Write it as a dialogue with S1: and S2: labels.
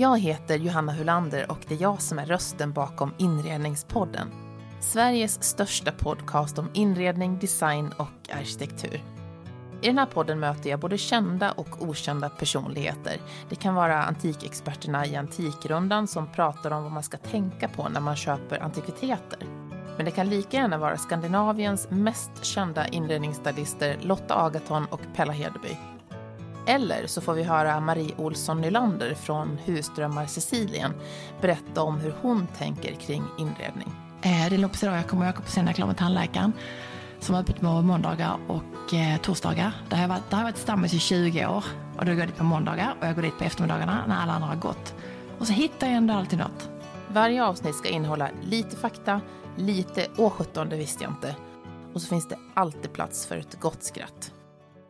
S1: Jag heter Johanna Hulander och det är jag som är rösten bakom Inredningspodden. Sveriges största podcast om inredning, design och arkitektur. I den här podden möter jag både kända och okända personligheter. Det kan vara antikexperterna i Antikrundan som pratar om vad man ska tänka på när man köper antikviteter. Men det kan lika gärna vara Skandinaviens mest kända inredningsstylister Lotta Agaton och Pella Hedeby. Eller så får vi höra Marie Olsson Nylander från Husdrömmar Sicilien berätta om hur hon tänker kring inredning.
S2: Eh, det är loppis idag. Jag kommer åka på sena klar med tandläkaren som har öppet på måndagar och eh, torsdagar. Där har, varit, har varit stammis i 20 år. Och då går jag dit på måndagar och jag går dit på eftermiddagarna när alla andra har gått. Och så hittar jag ändå alltid något.
S1: Varje avsnitt ska innehålla lite fakta, lite åh det visste jag inte. Och så finns det alltid plats för ett gott skratt.